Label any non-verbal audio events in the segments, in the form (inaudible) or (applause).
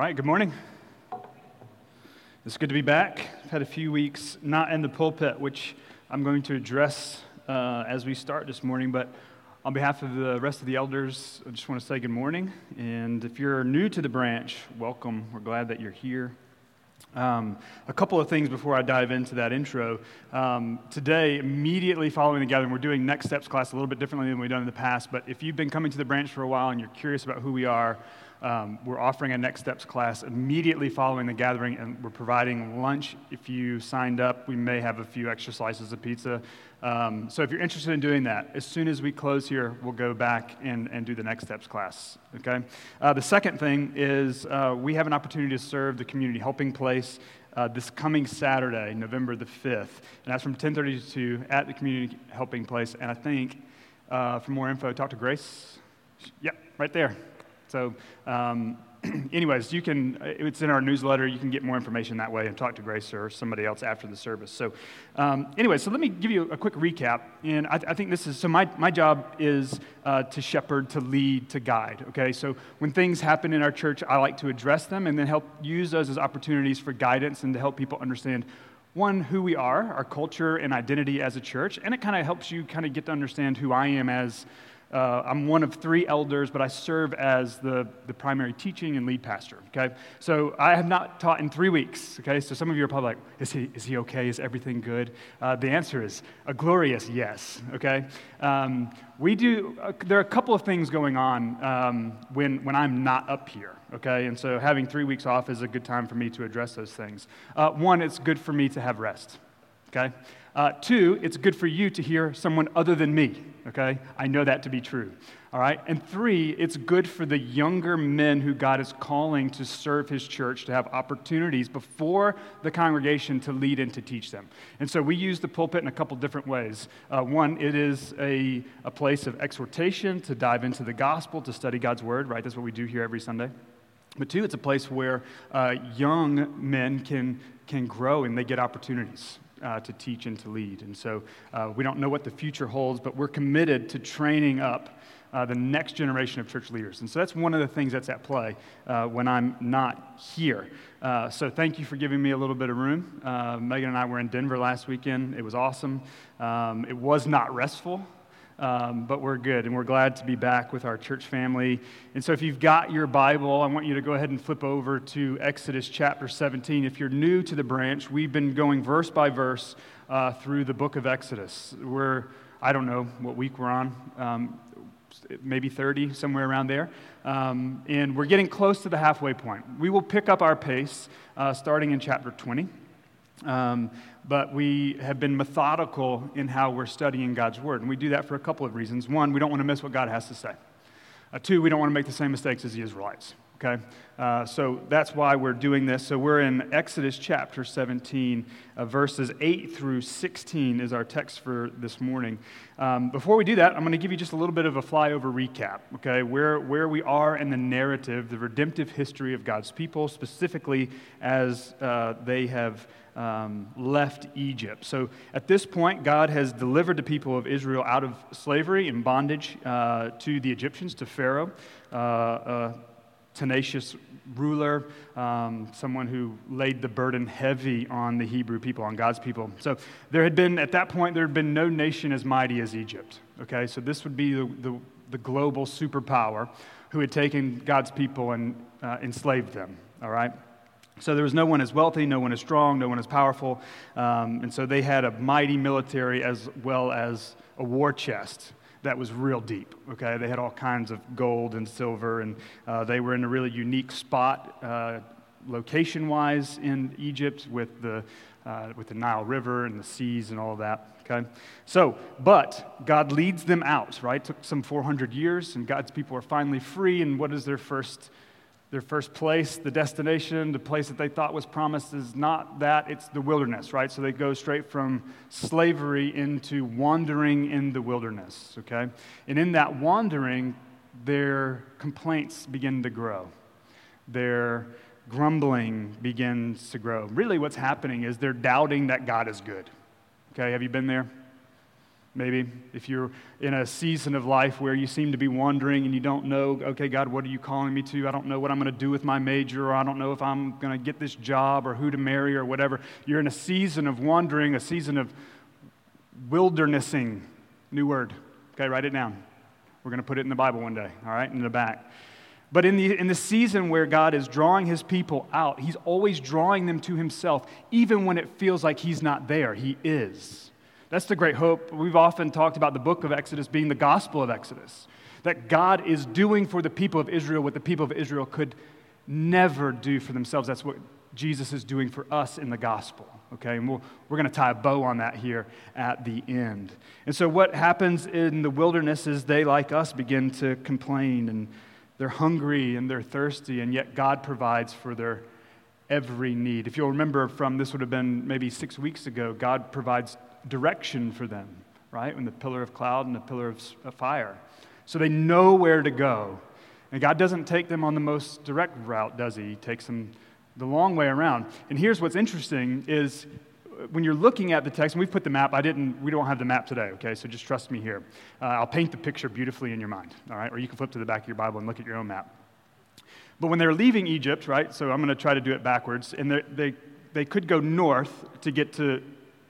All right, good morning. It's good to be back. I've had a few weeks not in the pulpit, which I'm going to address uh, as we start this morning. But on behalf of the rest of the elders, I just want to say good morning. And if you're new to the branch, welcome. We're glad that you're here. Um, a couple of things before I dive into that intro. Um, today, immediately following the gathering, we're doing Next Steps class a little bit differently than we've done in the past. But if you've been coming to the branch for a while and you're curious about who we are, um, we're offering a Next Steps class immediately following the gathering, and we're providing lunch. If you signed up, we may have a few extra slices of pizza. Um, so if you're interested in doing that, as soon as we close here, we'll go back and, and do the Next Steps class. Okay. Uh, the second thing is uh, we have an opportunity to serve the community helping place. Uh, this coming Saturday, November the 5th, and that's from 10:30 to 2 at the Community Helping Place. And I think uh, for more info, talk to Grace. Yep, right there. So, um, (clears throat) anyways, you can, it's in our newsletter. You can get more information that way and talk to Grace or somebody else after the service. So, um, anyway, so let me give you a quick recap. And I, I think this is so my, my job is uh, to shepherd, to lead, to guide. Okay, so when things happen in our church, I like to address them and then help use those as opportunities for guidance and to help people understand one, who we are, our culture and identity as a church, and it kind of helps you kind of get to understand who I am as uh, I'm one of three elders, but I serve as the, the primary teaching and lead pastor, okay? So I have not taught in three weeks, okay? So some of you are probably like, is he, is he okay? Is everything good? Uh, the answer is a glorious yes, okay? Um, we do, uh, there are a couple of things going on um, when, when I'm not up here, okay? And so having three weeks off is a good time for me to address those things. Uh, one, it's good for me to have rest, okay? Uh, two, it's good for you to hear someone other than me, okay? I know that to be true, all right? And three, it's good for the younger men who God is calling to serve his church to have opportunities before the congregation to lead and to teach them. And so we use the pulpit in a couple different ways. Uh, one, it is a, a place of exhortation to dive into the gospel, to study God's word, right? That's what we do here every Sunday. But two, it's a place where uh, young men can, can grow and they get opportunities uh, to teach and to lead. And so uh, we don't know what the future holds, but we're committed to training up uh, the next generation of church leaders. And so that's one of the things that's at play uh, when I'm not here. Uh, so thank you for giving me a little bit of room. Uh, Megan and I were in Denver last weekend. It was awesome. Um, it was not restful. Um, but we're good, and we're glad to be back with our church family. And so, if you've got your Bible, I want you to go ahead and flip over to Exodus chapter 17. If you're new to the branch, we've been going verse by verse uh, through the book of Exodus. We're, I don't know what week we're on, um, maybe 30, somewhere around there. Um, and we're getting close to the halfway point. We will pick up our pace uh, starting in chapter 20. Um, but we have been methodical in how we're studying God's Word. And we do that for a couple of reasons. One, we don't want to miss what God has to say. Uh, two, we don't want to make the same mistakes as the Israelites. Okay? Uh, so that's why we're doing this. So we're in Exodus chapter 17, uh, verses 8 through 16 is our text for this morning. Um, before we do that, I'm going to give you just a little bit of a flyover recap, okay? Where, where we are in the narrative, the redemptive history of God's people, specifically as uh, they have um, left Egypt. So at this point, God has delivered the people of Israel out of slavery and bondage uh, to the Egyptians, to Pharaoh, uh, a tenacious ruler, um, someone who laid the burden heavy on the Hebrew people, on God's people. So there had been, at that point, there had been no nation as mighty as Egypt. Okay, so this would be the, the, the global superpower who had taken God's people and uh, enslaved them. All right? So there was no one as wealthy, no one as strong, no one as powerful. Um, and so they had a mighty military as well as a war chest that was real deep. Okay, they had all kinds of gold and silver, and uh, they were in a really unique spot, uh, location-wise, in Egypt with the uh, with the Nile River and the seas and all that. Okay, so but God leads them out. Right, it took some 400 years, and God's people are finally free. And what is their first their first place, the destination, the place that they thought was promised is not that, it's the wilderness, right? So they go straight from slavery into wandering in the wilderness, okay? And in that wandering, their complaints begin to grow. Their grumbling begins to grow. Really, what's happening is they're doubting that God is good. Okay, have you been there? Maybe if you're in a season of life where you seem to be wandering and you don't know, okay, God, what are you calling me to? I don't know what I'm going to do with my major, or I don't know if I'm going to get this job or who to marry or whatever. You're in a season of wandering, a season of wildernessing. New word. Okay, write it down. We're going to put it in the Bible one day, all right, in the back. But in the, in the season where God is drawing his people out, he's always drawing them to himself, even when it feels like he's not there. He is. That's the great hope. We've often talked about the book of Exodus being the gospel of Exodus, that God is doing for the people of Israel what the people of Israel could never do for themselves. That's what Jesus is doing for us in the gospel. Okay, and we we are going to tie a bow on that here at the end. And so, what happens in the wilderness is they, like us, begin to complain and they're hungry and they're thirsty, and yet God provides for their every need. If you'll remember from this would have been maybe six weeks ago, God provides direction for them, right? In the pillar of cloud and the pillar of fire. So they know where to go. And God doesn't take them on the most direct route, does He? He takes them the long way around. And here's what's interesting is when you're looking at the text, and we've put the map, I didn't, we don't have the map today, okay? So just trust me here. Uh, I'll paint the picture beautifully in your mind, all right? Or you can flip to the back of your Bible and look at your own map. But when they're leaving Egypt, right? So I'm going to try to do it backwards, and they, they could go north to get to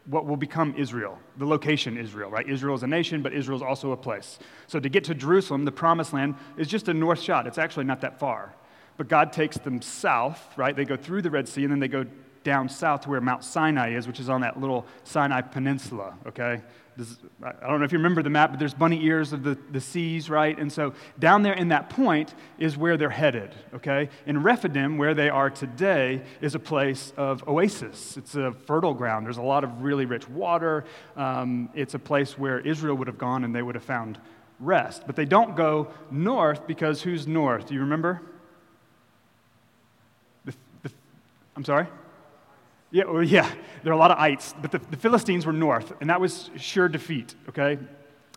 what will become Israel, the location Israel, right? Israel is a nation, but Israel is also a place. So to get to Jerusalem, the promised land, is just a north shot. It's actually not that far. But God takes them south, right? They go through the Red Sea, and then they go down south to where Mount Sinai is, which is on that little Sinai Peninsula, okay? This, I don't know if you remember the map, but there's bunny ears of the, the seas, right? And so down there in that point is where they're headed, okay? In Rephidim, where they are today, is a place of oasis. It's a fertile ground. There's a lot of really rich water. Um, it's a place where Israel would have gone and they would have found rest. But they don't go north because who's north? Do you remember? The, the, I'm sorry? Yeah, well, yeah, there are a lot of ites, but the, the, Philistines were north, and that was sure defeat, okay?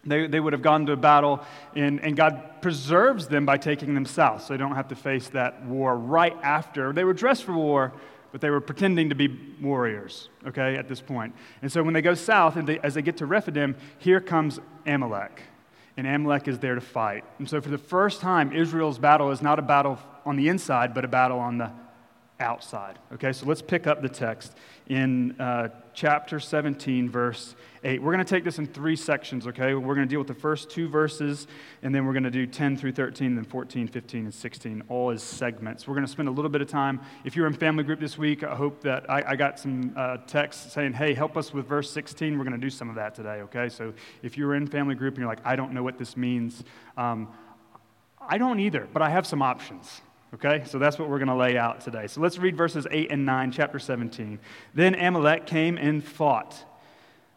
They, they would have gone to a battle, and, and God preserves them by taking them south, so they don't have to face that war right after. They were dressed for war, but they were pretending to be warriors, okay, at this point. And so when they go south, and they, as they get to Rephidim, here comes Amalek. And Amalek is there to fight. And so for the first time, Israel's battle is not a battle on the inside, but a battle on the outside. Okay, so let's pick up the text in uh, chapter 17, verse 8. We're going to take this in three sections, okay? We're going to deal with the first two verses, and then we're going to do 10 through 13, then 14, 15, and 16, all as segments. We're going to spend a little bit of time. If you're in family group this week, I hope that I, I got some uh, texts saying, hey, help us with verse 16. We're going to do some of that today, okay? So if you're in family group and you're like, I don't know what this means, um, I don't either, but I have some options. Okay, so that's what we're going to lay out today. So let's read verses 8 and 9, chapter 17. Then Amalek came and fought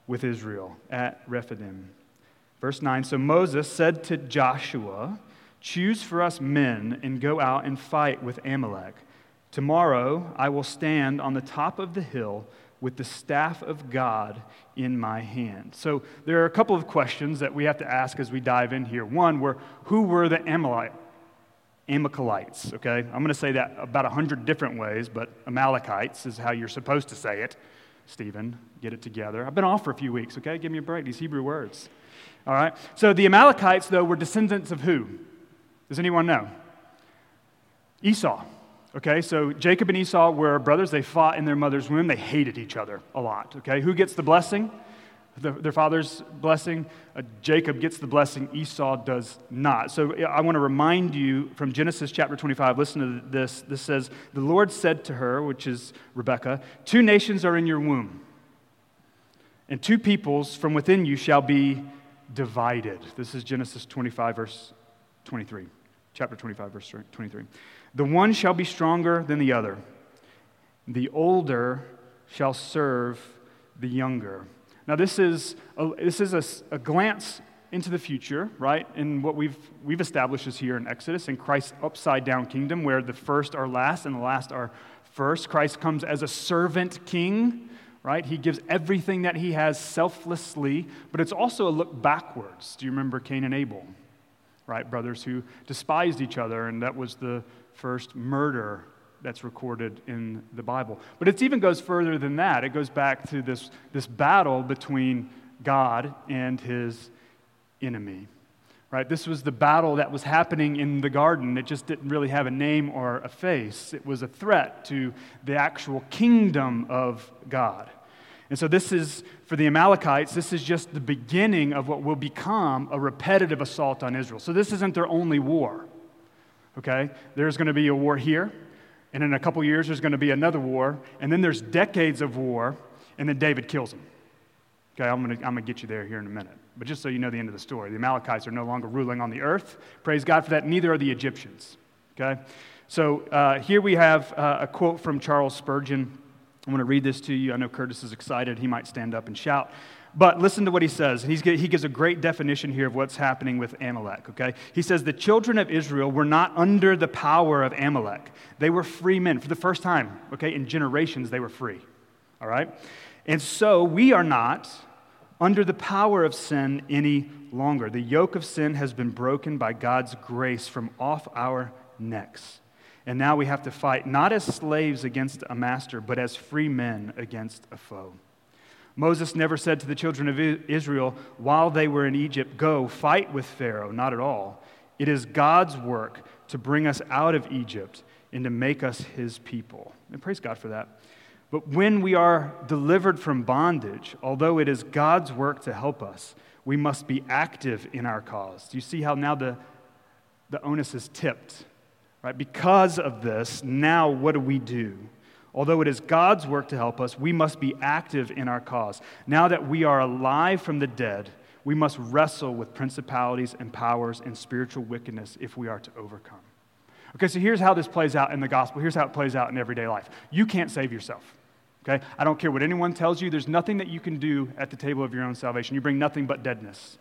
with Israel at Rephidim. Verse 9 So Moses said to Joshua, Choose for us men and go out and fight with Amalek. Tomorrow I will stand on the top of the hill with the staff of God in my hand. So there are a couple of questions that we have to ask as we dive in here. One, were who were the Amalekites? Amalekites, okay? I'm going to say that about a hundred different ways, but Amalekites is how you're supposed to say it. Stephen, get it together. I've been off for a few weeks, okay? Give me a break, these Hebrew words. All right? So the Amalekites, though, were descendants of who? Does anyone know? Esau. Okay, so Jacob and Esau were brothers. They fought in their mother's womb. They hated each other a lot. Okay, who gets the blessing? The, their father's blessing. Uh, Jacob gets the blessing, Esau does not. So I want to remind you from Genesis chapter 25, listen to this. This says, The Lord said to her, which is Rebekah, Two nations are in your womb, and two peoples from within you shall be divided. This is Genesis 25, verse 23. Chapter 25, verse 23. The one shall be stronger than the other, the older shall serve the younger. Now, this is a, this is a, a glance into the future, right? And what we've, we've established is here in Exodus, in Christ's upside down kingdom, where the first are last and the last are first. Christ comes as a servant king, right? He gives everything that he has selflessly, but it's also a look backwards. Do you remember Cain and Abel, right? Brothers who despised each other, and that was the first murder that's recorded in the Bible. But it even goes further than that. It goes back to this, this battle between God and his enemy. Right? This was the battle that was happening in the garden. It just didn't really have a name or a face. It was a threat to the actual kingdom of God. And so, this is, for the Amalekites, this is just the beginning of what will become a repetitive assault on Israel. So, this isn't their only war. Okay? There's going to be a war here, and in a couple years, there's going to be another war, and then there's decades of war, and then David kills them. Okay, I'm going to I'm going to get you there here in a minute. But just so you know the end of the story, the Amalekites are no longer ruling on the earth. Praise God for that. Neither are the Egyptians. Okay? So uh, here we have uh, a quote from Charles Spurgeon. I'm going to read this to you. I know Curtis is excited. He might stand up and shout. But listen to what he says. He's, he gives a great definition here of what's happening with Amalek, okay? He says, The children of Israel were not under the power of Amalek. They were free men. For the first time, okay, in generations, they were free, all right? And so we are not under the power of sin any longer. The yoke of sin has been broken by God's grace from off our necks. And now we have to fight not as slaves against a master, but as free men against a foe. Moses never said to the children of Israel while they were in Egypt, Go, fight with Pharaoh. Not at all. It is God's work to bring us out of Egypt and to make us his people. And praise God for that. But when we are delivered from bondage, although it is God's work to help us, we must be active in our cause. Do you see how now the, the onus is tipped? Right? Because of this, now what do we do? Although it is God's work to help us, we must be active in our cause. Now that we are alive from the dead, we must wrestle with principalities and powers and spiritual wickedness if we are to overcome. Okay, so here's how this plays out in the gospel. Here's how it plays out in everyday life. You can't save yourself. Okay? I don't care what anyone tells you. There's nothing that you can do at the table of your own salvation. You bring nothing but deadness.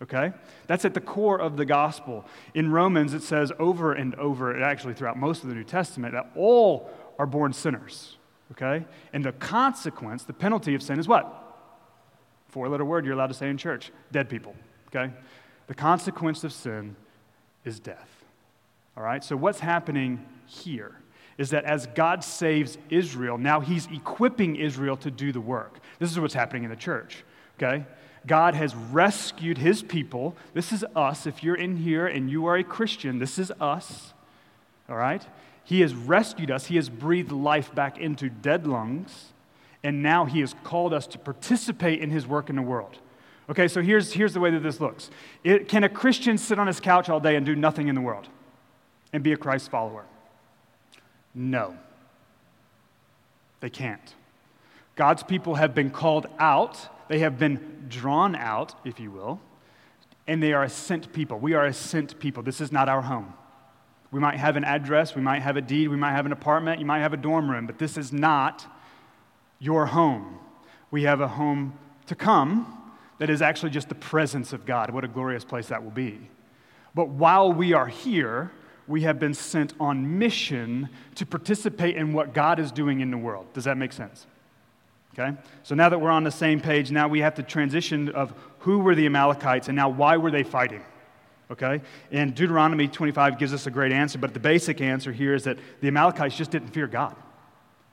Okay? That's at the core of the gospel. In Romans, it says over and over, actually throughout most of the New Testament, that all are born sinners. Okay? And the consequence, the penalty of sin is what? Four letter word you're allowed to say in church dead people. Okay? The consequence of sin is death. All right? So, what's happening here is that as God saves Israel, now he's equipping Israel to do the work. This is what's happening in the church. Okay? God has rescued his people. This is us. If you're in here and you are a Christian, this is us. All right? He has rescued us. He has breathed life back into dead lungs. And now he has called us to participate in his work in the world. Okay, so here's, here's the way that this looks. It, can a Christian sit on his couch all day and do nothing in the world? and be a Christ follower? No, they can't. God's people have been called out, they have been drawn out, if you will, and they are a sent people. We are a sent people. This is not our home. We might have an address, we might have a deed, we might have an apartment, you might have a dorm room, but this is not your home. We have a home to come that is actually just the presence of God. What a glorious place that will be. But while we are here, we have been sent on mission to participate in what God is doing in the world. Does that make sense? Okay? So now that we're on the same page, now we have to transition of who were the Amalekites and now why were they fighting? Okay? And Deuteronomy 25 gives us a great answer, but the basic answer here is that the Amalekites just didn't fear God.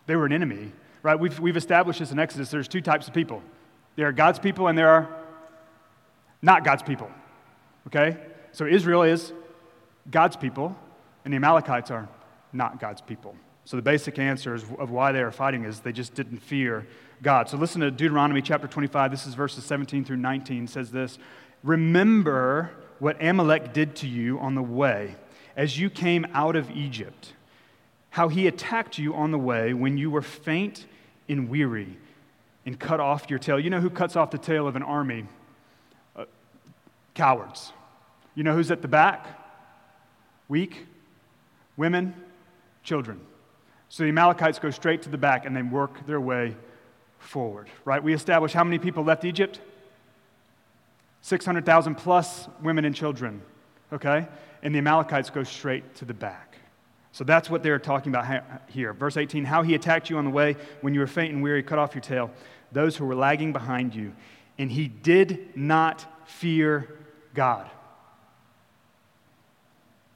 They were an enemy, right? We've, we've established this in Exodus. There's two types of people there are God's people and there are not God's people. Okay? So Israel is God's people, and the Amalekites are not God's people. So the basic answer of why they are fighting is they just didn't fear God. So listen to Deuteronomy chapter 25. This is verses 17 through 19. It says this Remember what Amalek did to you on the way as you came out of Egypt, how he attacked you on the way when you were faint and weary and cut off your tail. You know who cuts off the tail of an army? Uh, cowards. You know who's at the back? Weak, women, children. So the Amalekites go straight to the back and they work their way forward, right? We establish how many people left Egypt? 600,000 plus women and children, okay? And the Amalekites go straight to the back. So that's what they're talking about here. Verse 18 How he attacked you on the way when you were faint and weary, cut off your tail, those who were lagging behind you, and he did not fear God.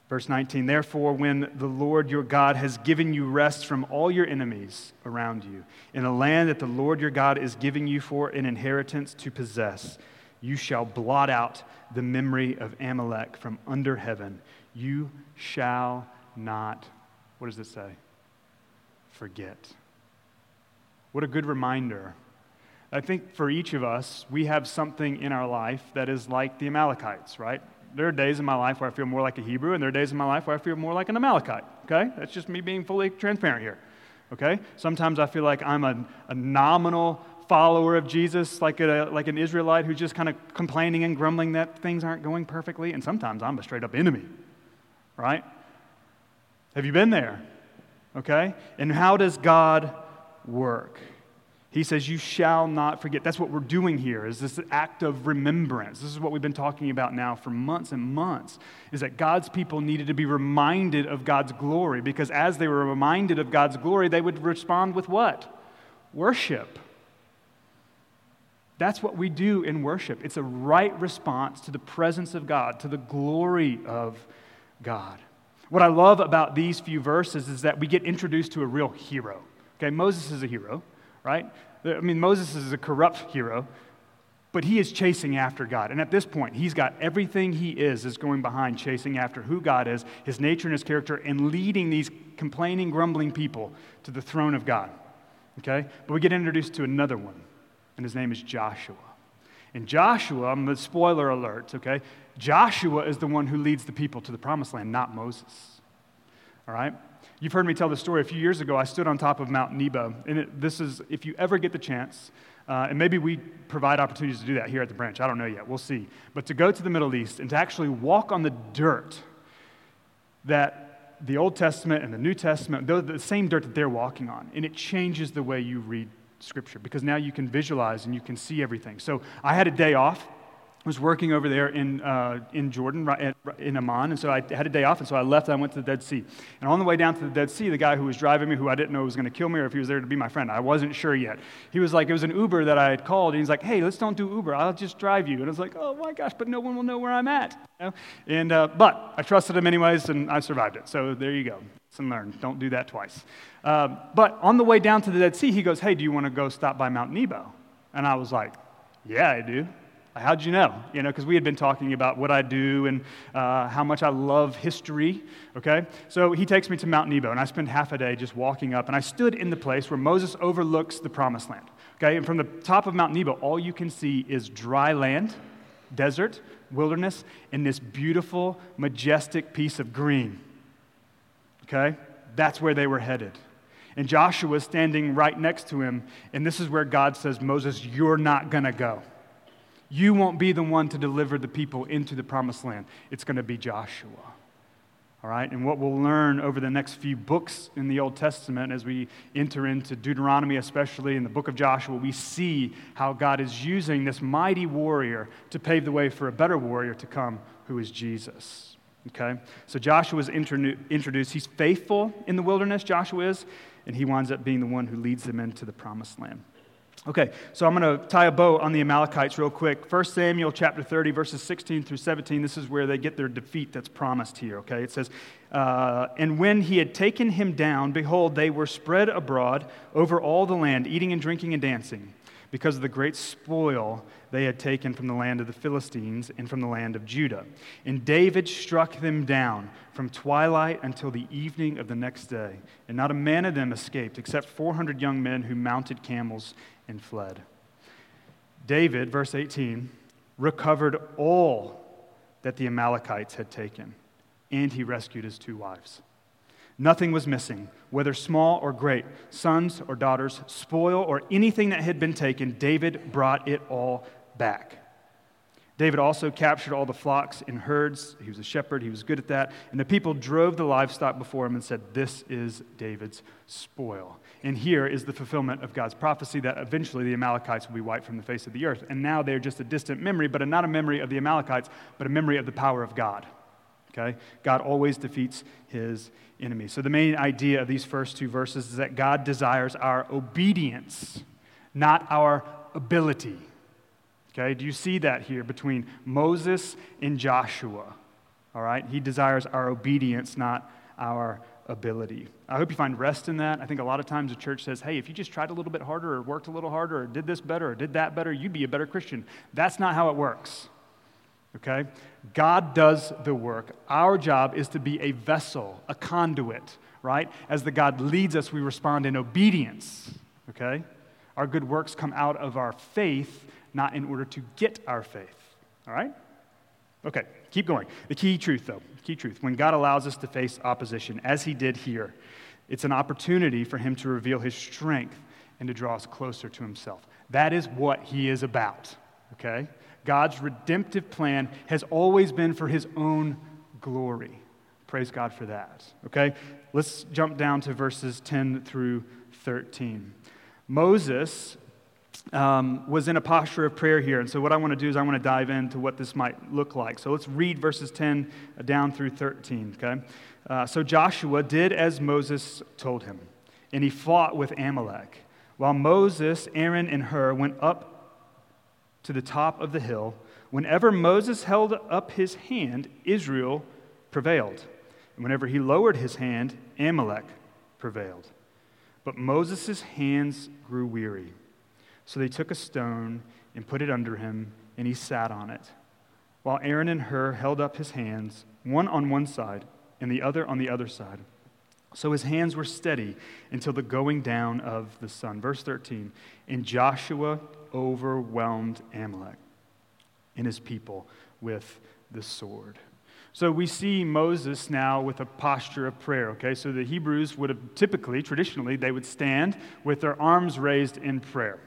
Verse 19, therefore, when the Lord your God has given you rest from all your enemies around you, in a land that the Lord your God is giving you for an inheritance to possess, you shall blot out the memory of Amalek from under heaven. You shall not, what does it say? Forget. What a good reminder. I think for each of us, we have something in our life that is like the Amalekites, right? There are days in my life where I feel more like a Hebrew, and there are days in my life where I feel more like an Amalekite, okay? That's just me being fully transparent here, okay? Sometimes I feel like I'm a, a nominal follower of Jesus, like, a, like an Israelite who's just kind of complaining and grumbling that things aren't going perfectly, and sometimes I'm a straight up enemy, right? Have you been there? Okay? And how does God work? He says, You shall not forget. That's what we're doing here, is this act of remembrance. This is what we've been talking about now for months and months, is that God's people needed to be reminded of God's glory, because as they were reminded of God's glory, they would respond with what? Worship. That's what we do in worship. It's a right response to the presence of God, to the glory of God. What I love about these few verses is that we get introduced to a real hero. Okay, Moses is a hero right? I mean, Moses is a corrupt hero, but he is chasing after God. And at this point, he's got everything he is, is going behind chasing after who God is, his nature and his character, and leading these complaining, grumbling people to the throne of God. Okay? But we get introduced to another one, and his name is Joshua. And Joshua, I'm the spoiler alert, okay? Joshua is the one who leads the people to the promised land, not Moses. All right? You've heard me tell the story. A few years ago, I stood on top of Mount Nebo. And it, this is, if you ever get the chance, uh, and maybe we provide opportunities to do that here at the branch. I don't know yet. We'll see. But to go to the Middle East and to actually walk on the dirt that the Old Testament and the New Testament, the same dirt that they're walking on, and it changes the way you read Scripture because now you can visualize and you can see everything. So I had a day off I was working over there in, uh, in Jordan, right, in Amman, and so I had a day off, and so I left and I went to the Dead Sea. And on the way down to the Dead Sea, the guy who was driving me, who I didn't know was going to kill me or if he was there to be my friend, I wasn't sure yet. He was like, it was an Uber that I had called, and he's like, hey, let's don't do Uber, I'll just drive you. And I was like, oh my gosh, but no one will know where I'm at. You know? And, uh, but I trusted him anyways, and I survived it. So there you go. Lesson learned. Don't do that twice. Uh, but on the way down to the Dead Sea, he goes, hey, do you want to go stop by Mount Nebo? And I was like, yeah, I do. How'd you know? You know, because we had been talking about what I do and uh, how much I love history, okay? So he takes me to Mount Nebo, and I spend half a day just walking up, and I stood in the place where Moses overlooks the promised land, okay? And from the top of Mount Nebo, all you can see is dry land, desert, wilderness, and this beautiful, majestic piece of green, okay? That's where they were headed. And Joshua is standing right next to him, and this is where God says, Moses, you're not gonna go. You won't be the one to deliver the people into the promised land. It's going to be Joshua. All right? And what we'll learn over the next few books in the Old Testament as we enter into Deuteronomy, especially in the book of Joshua, we see how God is using this mighty warrior to pave the way for a better warrior to come, who is Jesus. Okay? So Joshua is introduced. He's faithful in the wilderness, Joshua is, and he winds up being the one who leads them into the promised land. Okay, so I'm going to tie a bow on the Amalekites real quick. 1 Samuel chapter 30, verses 16 through 17, this is where they get their defeat that's promised here, okay? It says, uh, And when he had taken him down, behold, they were spread abroad over all the land, eating and drinking and dancing, because of the great spoil they had taken from the land of the Philistines and from the land of Judah. And David struck them down from twilight until the evening of the next day, and not a man of them escaped, except 400 young men who mounted camels and fled. David, verse 18, recovered all that the Amalekites had taken, and he rescued his two wives. Nothing was missing, whether small or great, sons or daughters, spoil or anything that had been taken, David brought it all back. David also captured all the flocks and herds. He was a shepherd, he was good at that. And the people drove the livestock before him and said, This is David's spoil. And here is the fulfillment of God's prophecy that eventually the Amalekites will be wiped from the face of the earth. And now they're just a distant memory, but not a memory of the Amalekites, but a memory of the power of God. Okay? God always defeats his enemies. So the main idea of these first two verses is that God desires our obedience, not our ability. Okay, do you see that here between Moses and Joshua? All right? He desires our obedience, not our ability. I hope you find rest in that. I think a lot of times the church says, hey, if you just tried a little bit harder or worked a little harder or did this better or did that better, you'd be a better Christian. That's not how it works. Okay? God does the work. Our job is to be a vessel, a conduit, right? As the God leads us, we respond in obedience. Okay? Our good works come out of our faith, not in order to get our faith. All right? Okay, keep going. The key truth, though, key truth. When God allows us to face opposition, as He did here, it's an opportunity for Him to reveal His strength and to draw us closer to Himself. That is what He is about, okay? God's redemptive plan has always been for His own glory. Praise God for that, okay? Let's jump down to verses 10 through 13. Moses um, was in a posture of prayer here. And so, what I want to do is I want to dive into what this might look like. So, let's read verses 10 down through 13, okay? Uh, so, Joshua did as Moses told him, and he fought with Amalek. While Moses, Aaron, and Hur went up to the top of the hill, whenever Moses held up his hand, Israel prevailed. And whenever he lowered his hand, Amalek prevailed. But Moses' hands grew weary. So they took a stone and put it under him, and he sat on it. While Aaron and Hur held up his hands, one on one side and the other on the other side. So his hands were steady until the going down of the sun. Verse 13 And Joshua overwhelmed Amalek and his people with the sword. So we see Moses now with a posture of prayer, okay? So the Hebrews would have typically, traditionally, they would stand with their arms raised in prayer.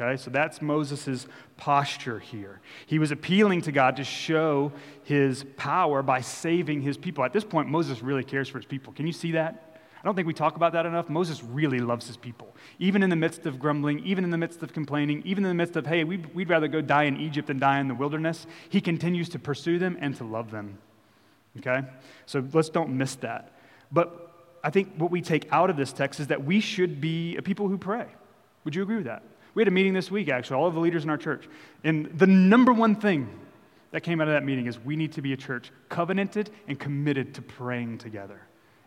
Okay, so that's Moses' posture here. He was appealing to God to show his power by saving his people. At this point, Moses really cares for his people. Can you see that? I don't think we talk about that enough. Moses really loves his people. Even in the midst of grumbling, even in the midst of complaining, even in the midst of, hey, we'd, rather go die in Egypt than die in the wilderness, he continues to pursue them and to love them. Okay? So let's don't miss that. But I think what we take out of this text is that we should be a people who pray. Would you agree with that? We had a meeting this week, actually, all of the leaders in our church. And the number one thing that came out of that meeting is we need to be a church covenanted and committed to praying together.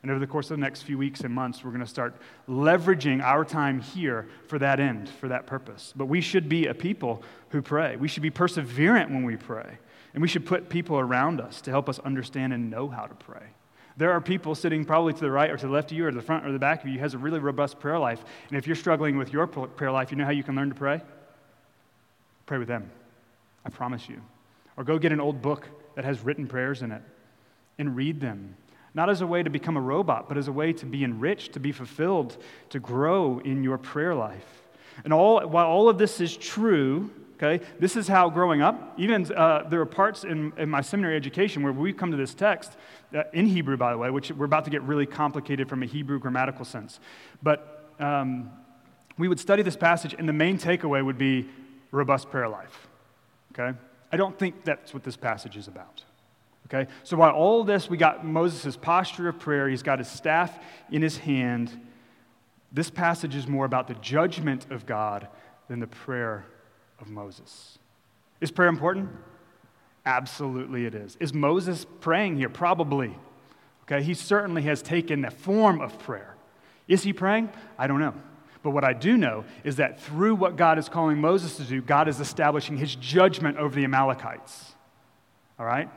And over the course of the next few weeks and months, we're going to start leveraging our time here for that end, for that purpose. But we should be a people who pray. We should be perseverant when we pray. And we should put people around us to help us understand and know how to pray. There are people sitting probably to the right or to the left of you or to the front or the back of you who has a really robust prayer life. And if you're struggling with your prayer life, you know how you can learn to pray? Pray with them. I promise you. Or go get an old book that has written prayers in it and read them. Not as a way to become a robot, but as a way to be enriched, to be fulfilled, to grow in your prayer life. And all, while all of this is true, okay, this is how growing up, even uh, there are parts in, in my seminary education where we come to this text uh, in Hebrew, by the way, which we're about to get really complicated from a Hebrew grammatical sense. But um, we would study this passage, and the main takeaway would be robust prayer life. Okay? I don't think that's what this passage is about. Okay? So while all this, we got Moses' posture of prayer, he's got his staff in his hand. This passage is more about the judgment of God than the prayer of Moses. Is prayer important? Absolutely, it is. Is Moses praying here? Probably. Okay, he certainly has taken the form of prayer. Is he praying? I don't know. But what I do know is that through what God is calling Moses to do, God is establishing his judgment over the Amalekites. All right?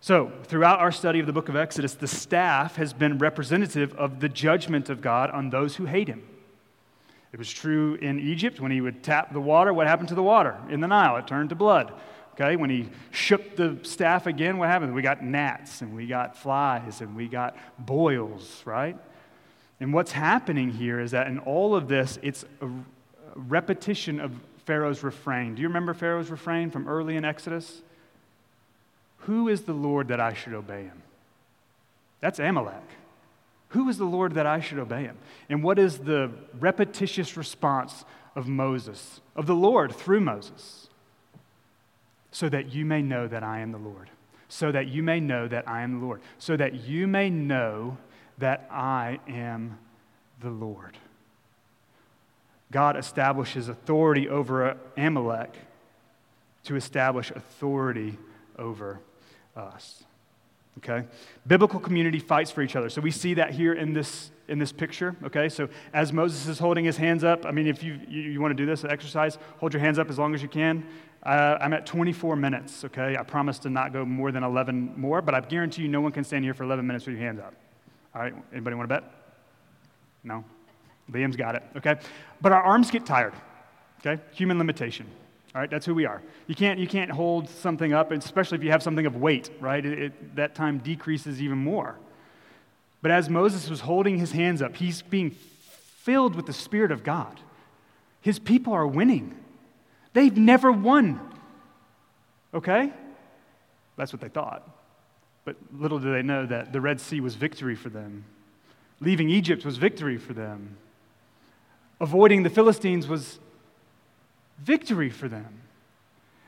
So, throughout our study of the book of Exodus, the staff has been representative of the judgment of God on those who hate him. It was true in Egypt when he would tap the water. What happened to the water? In the Nile, it turned to blood. Okay, when he shook the staff again, what happened? We got gnats and we got flies and we got boils, right? And what's happening here is that in all of this, it's a repetition of Pharaoh's refrain. Do you remember Pharaoh's refrain from early in Exodus? Who is the Lord that I should obey him? That's Amalek. Who is the Lord that I should obey him? And what is the repetitious response of Moses, of the Lord through Moses? so that you may know that I am the Lord. So that you may know that I am the Lord. So that you may know that I am the Lord. God establishes authority over Amalek to establish authority over us. Okay? Biblical community fights for each other. So we see that here in this, in this picture. Okay? So as Moses is holding his hands up, I mean, if you, you, you want to do this exercise, hold your hands up as long as you can. Uh, I'm at 24 minutes. Okay? I promise to not go more than 11 more, but I guarantee you no one can stand here for 11 minutes with your hands up. All right? Anybody want to bet? No? Liam's got it. Okay? But our arms get tired. Okay? Human limitation. All right, that's who we are. You can't, you can't hold something up, especially if you have something of weight, right? It, it, that time decreases even more. But as Moses was holding his hands up, he's being filled with the Spirit of God. His people are winning. They've never won. Okay? That's what they thought. But little do they know that the Red Sea was victory for them. Leaving Egypt was victory for them. Avoiding the Philistines was victory for them.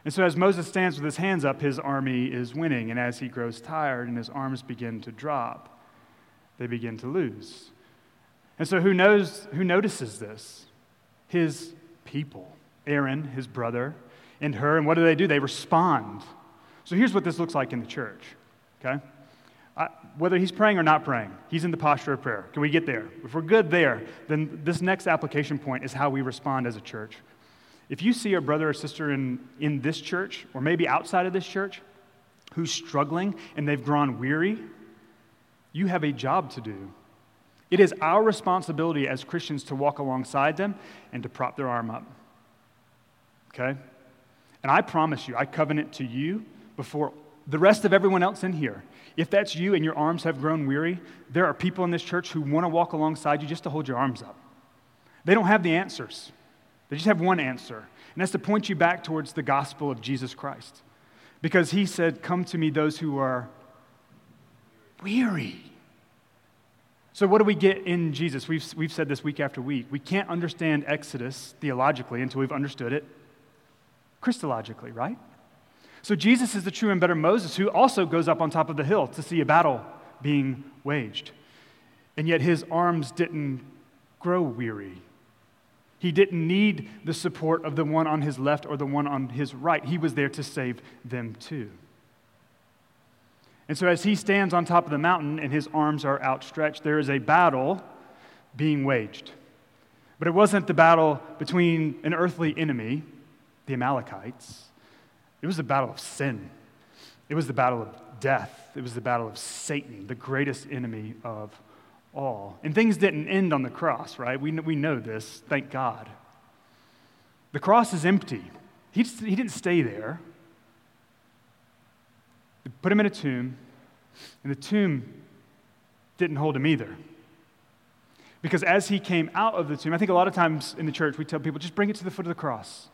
And so, as Moses stands with his hands up, his army is winning. And as he grows tired and his arms begin to drop, they begin to lose. And so, who knows, who notices this? His people. Aaron, his brother, and Hur. And what do they do? They respond. So, here's what this looks like in the church, okay? whether he's praying or not praying, he's in the posture of prayer. Can we get there? If we're good there, then this next application point is how we respond as a church. If you see a brother or sister in, in this church, or maybe outside of this church, who's struggling and they've grown weary, you have a job to do. It is our responsibility as Christians to walk alongside them and to prop their arm up. Okay? And I promise you, I covenant to you before the rest of everyone else in here. If that's you and your arms have grown weary, there are people in this church who want to walk alongside you just to hold your arms up. They don't have the answers. They just have one answer, and that's to point you back towards the gospel of Jesus Christ. Because he said, Come to me, those who are weary. So, what do we get in Jesus? We've, we've said this week after week. We can't understand Exodus theologically until we've understood it Christologically, right? So, Jesus is the true and better Moses who also goes up on top of the hill to see a battle being waged. And yet, his arms didn't grow weary. He didn't need the support of the one on his left or the one on his right. He was there to save them too. And so, as he stands on top of the mountain and his arms are outstretched, there is a battle being waged. But it wasn't the battle between an earthly enemy, the Amalekites, it was the battle of sin. It was the battle of death. It was the battle of Satan, the greatest enemy of all. And things didn't end on the cross, right? We, we know this, thank God. The cross is empty. He, just, he didn't stay there. They put him in a tomb, and the tomb didn't hold him either. Because as he came out of the tomb, I think a lot of times in the church we tell people just bring it to the foot of the cross.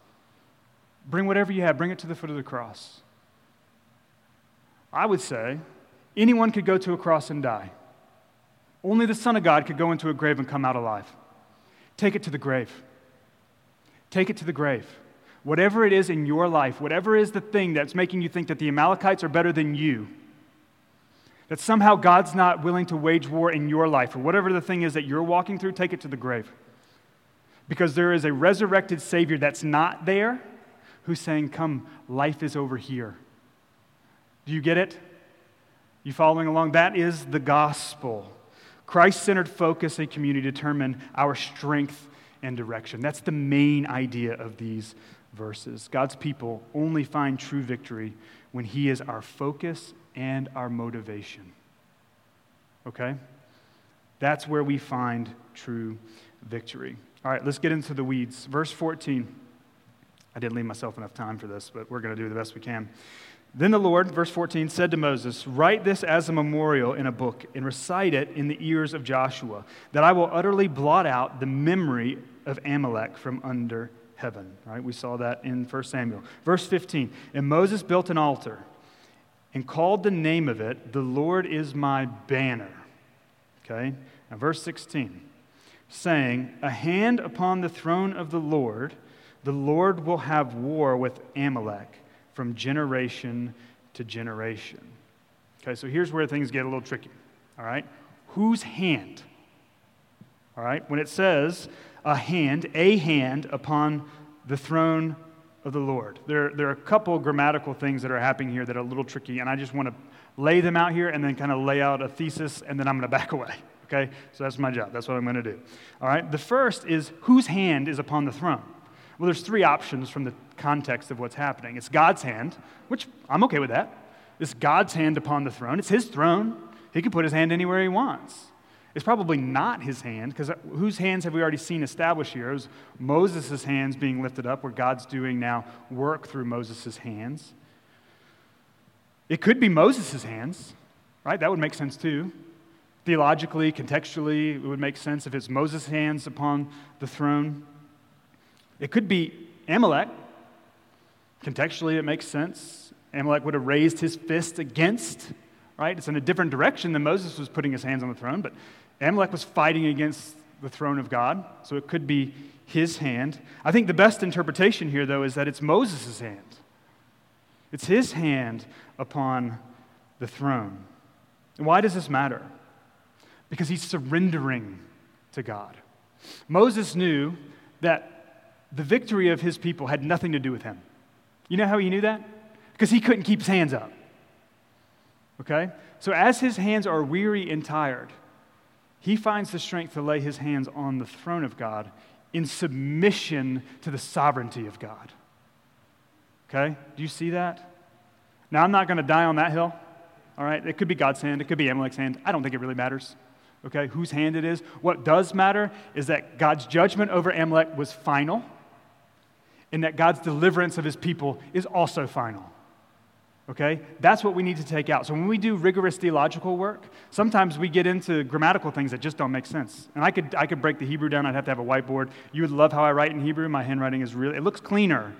Bring whatever you have, bring it to the foot of the cross. I would say anyone could go to a cross and die. Only the Son of God could go into a grave and come out alive. Take it to the grave. Take it to the grave. Whatever it is in your life, whatever is the thing that's making you think that the Amalekites are better than you, that somehow God's not willing to wage war in your life, or whatever the thing is that you're walking through, take it to the grave. Because there is a resurrected Savior that's not there who's saying, Come, life is over here. Do you get it? You following along? That is the gospel. Christ centered focus and community determine our strength and direction. That's the main idea of these verses. God's people only find true victory when He is our focus and our motivation. Okay? That's where we find true victory. All right, let's get into the weeds. Verse 14. I didn't leave myself enough time for this, but we're going to do the best we can. Then the Lord, verse 14, said to Moses, Write this as a memorial in a book and recite it in the ears of Joshua, that I will utterly blot out the memory of Amalek from under heaven. Right? We saw that in 1 Samuel. Verse 15, And Moses built an altar and called the name of it, The Lord is my banner. Okay? Now, verse 16, saying, A hand upon the throne of the Lord, the Lord will have war with Amalek from generation to generation. Okay, so here's where things get a little tricky. All right? Whose hand? All right? When it says a hand, a hand upon the throne of the Lord, there, there are a couple grammatical things that are happening here that are a little tricky, and I just want to lay them out here and then kind of lay out a thesis, and then I'm going to back (laughs) away. Okay? So that's my job. That's what I'm going to do. All right? The first is whose hand is upon the throne? Well, there's three options from the context of what's happening. It's God's hand, which I'm okay with that. It's God's hand upon the throne. It's his throne. He can put his hand anywhere he wants. It's probably not his hand, because whose hands have we already seen established here? It was Moses' hands being lifted up, where God's doing now work through Moses' hands. It could be Moses' hands, right? That would make sense too. Theologically, contextually, it would make sense if it's Moses' hands upon the throne. It could be Amalek. Contextually, it makes sense. Amalek would have raised his fist against, right? It's in a different direction than Moses was putting his hands on the throne, but Amalek was fighting against the throne of God, so it could be his hand. I think the best interpretation here, though, is that it's Moses' hand. It's his hand upon the throne. And why does this matter? Because he's surrendering to God. Moses knew that the victory of his people had nothing to do with him. You know how he knew that? Because he couldn't keep his hands up. Okay? So as his hands are weary and tired, he finds the strength to lay his hands on the throne of God in submission to the sovereignty of God. Okay? Do you see that? Now, I'm not going to die on that hill. All right? It could be God's hand, it could be Amalek's hand. I don't think it really matters. Okay? Whose hand it is. What does matter is that God's judgment over Amalek was final, and that God's deliverance of his people is also final. Okay? That's what we need to take out. So when we do rigorous theological work, sometimes we get into grammatical things that just don't make sense. And I could, I could break the Hebrew down, I'd have to have a whiteboard. You would love how I write in Hebrew. My handwriting is really, it looks cleaner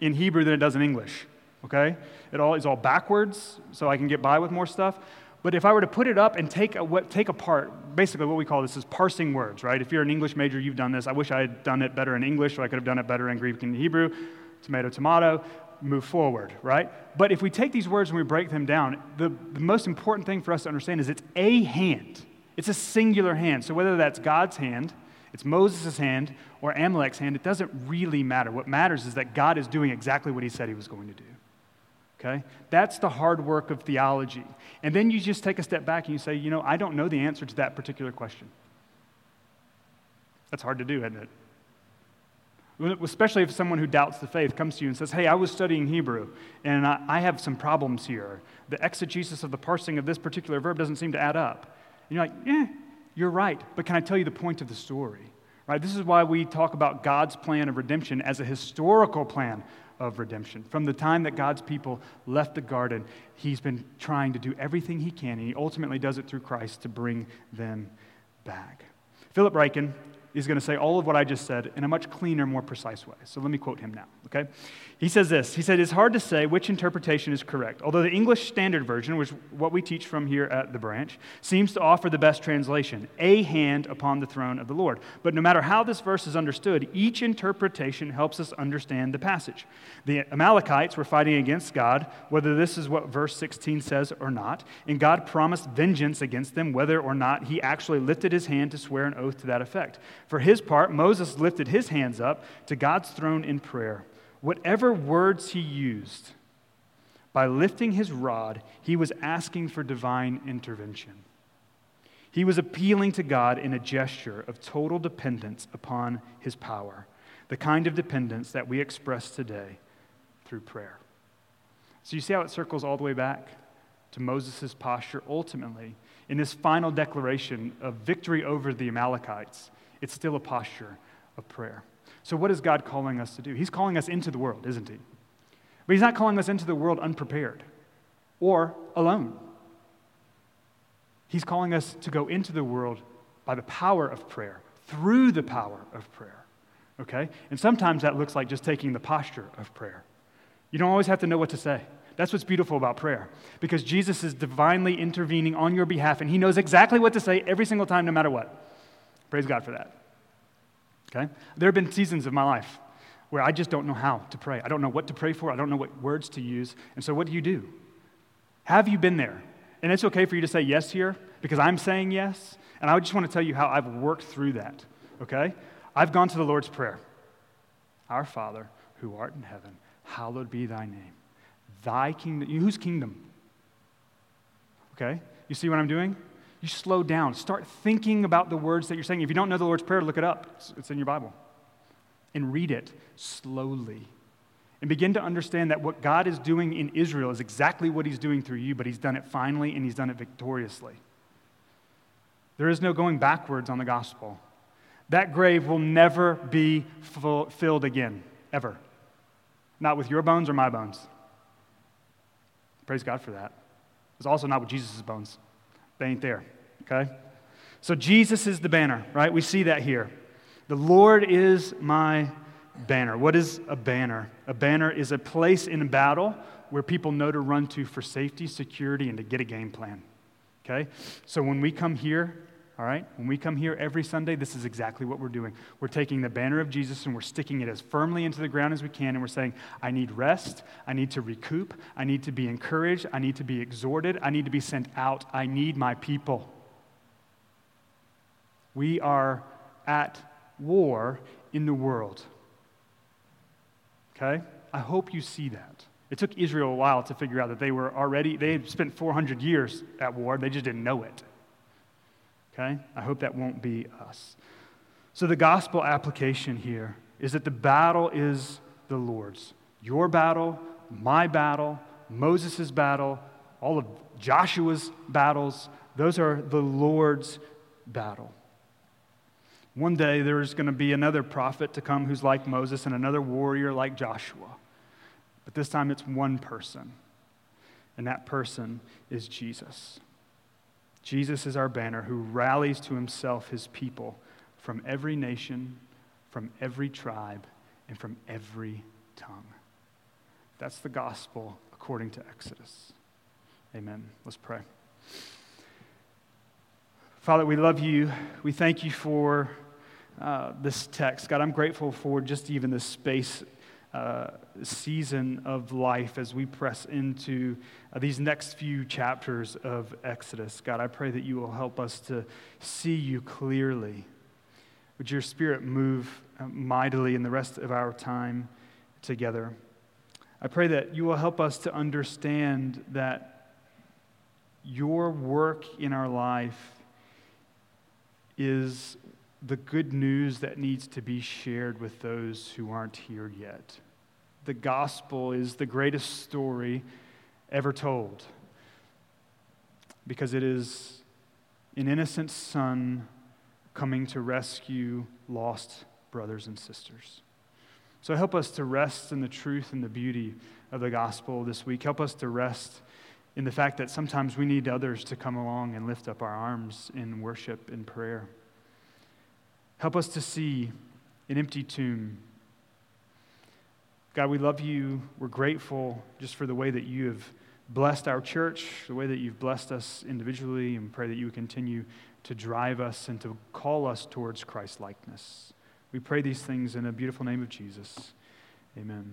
in Hebrew than it does in English. Okay? It all is all backwards, so I can get by with more stuff. But if I were to put it up and take, a, take apart, basically what we call this is parsing words, right? If you're an English major, you've done this. I wish I had done it better in English, so I could have done it better in Greek and Hebrew. Tomato, tomato move forward, right? But if we take these words and we break them down, the, the most important thing for us to understand is it's a hand. It's a singular hand. So whether that's God's hand, it's Moses' hand, or Amalek's hand, it doesn't really matter. What matters is that God is doing exactly what he said he was going to do. Okay? That's the hard work of theology. And then you just take a step back and you say, you know, I don't know the answer to that particular question. That's hard to do, isn't it? Especially if someone who doubts the faith comes to you and says, Hey, I was studying Hebrew and I, I have some problems here. The exegesis of the parsing of this particular verb doesn't seem to add up. And you're like, Yeah, you're right, but can I tell you the point of the story? Right? This is why we talk about God's plan of redemption as a historical plan of redemption. From the time that God's people left the garden, He's been trying to do everything He can, and He ultimately does it through Christ to bring them back. Philip Ryken is going to say all of what I just said in a much cleaner, more precise way. So let me quote him now, okay? He says this He said, It's hard to say which interpretation is correct, although the English Standard Version, which what we teach from here at the branch, seems to offer the best translation a hand upon the throne of the Lord. But no matter how this verse is understood, each interpretation helps us understand the passage. The Amalekites were fighting against God, whether this is what verse 16 says or not, and God promised vengeance against them, whether or not he actually lifted his hand to swear an oath to that effect. For his part, Moses lifted his hands up to God's throne in prayer whatever words he used, by lifting his rod, he was asking for divine intervention. He was appealing to God in a gesture of total dependence upon his power, the kind of dependence that we express today through prayer. So you see how it circles all the way back to Moses' posture ultimately in this final declaration of victory over the Amalekites. It's still a posture of prayer. So, what is God calling us to do? He's calling us into the world, isn't He? But He's not calling us into the world unprepared or alone. He's calling us to go into the world by the power of prayer, through the power of prayer. Okay? And sometimes that looks like just taking the posture of prayer. You don't always have to know what to say. That's what's beautiful about prayer because Jesus is divinely intervening on your behalf and he knows exactly what to say every single time, no matter what. Praise God for that. Okay? There have been seasons of my life where I just don't know how to pray. I don't know what to pray for. I don't know what words to use. And so, what do you do? Have you been there? And it's okay for you to say yes here because I'm saying yes. And I just want to tell you how I've worked through that. Okay? I've gone to the Lord's Prayer Our Father, who art in heaven, hallowed be thy name. Thy kingdom, whose kingdom? Okay? You see what I'm doing? You slow down. Start thinking about the words that you're saying. If you don't know the Lord's Prayer, look it up, it's, in your Bible. And read it slowly. And begin to understand that what God is doing in Israel is exactly what He's doing through you, but He's done it finally and He's done it victoriously. There is no going backwards on the gospel. That grave will never be filled again, ever. Not with your bones or my bones. Praise God for that. It's also not with Jesus' bones. They ain't there, okay? So Jesus is the banner, right? We see that here. The Lord is my banner. What is a banner? A banner is a place in a battle where people know to run to for safety, security, and to get a game plan. Okay? So when we come here, all right, when we come here every Sunday, this is exactly what we're doing. We're taking the banner of Jesus and we're sticking it as firmly into the ground as we can, and we're saying, I need rest. I need to recoup. I need to be encouraged. I need to be exhorted. I need to be sent out. I need my people. We are at war in the world. Okay? I hope you see that. It took Israel a while to figure out that they were already, they had spent 400 years at war, they just didn't know it. Okay? I hope that won't be us. So, the gospel application here is that the battle is the Lord's. Your battle, my battle, Moses' battle, all of Joshua's battles, those are the Lord's battle. One day there's going to be another prophet to come who's like Moses and another warrior like Joshua. But this time it's one person, and that person is Jesus. Jesus is our banner who rallies to himself his people from every nation, from every tribe, and from every tongue. That's the gospel according to Exodus. Amen. Let's pray. Father, we love you. We thank you for uh, this text. God, I'm grateful for just even this space uh, season of life as we press into uh, these next few chapters of Exodus. God, I pray that you will help us to see you clearly. Would your spirit move uh, mightily in the rest of our time together? I pray that you will help us to understand that your work in our life is the good news that needs to be shared with those who aren't here yet. The gospel is the greatest story ever told because it is an innocent son coming to rescue lost brothers and sisters. So help us to rest in the truth and the beauty of the gospel this week. Help us to rest in the fact that sometimes we need others to come along and lift up our arms in worship and prayer. Help us to see an empty tomb. God, we love you. We're grateful just for the way that you have blessed our church, the way that you've blessed us individually, and pray that you continue to drive us and to call us towards Christ likeness. We pray these things in the beautiful name of Jesus. Amen.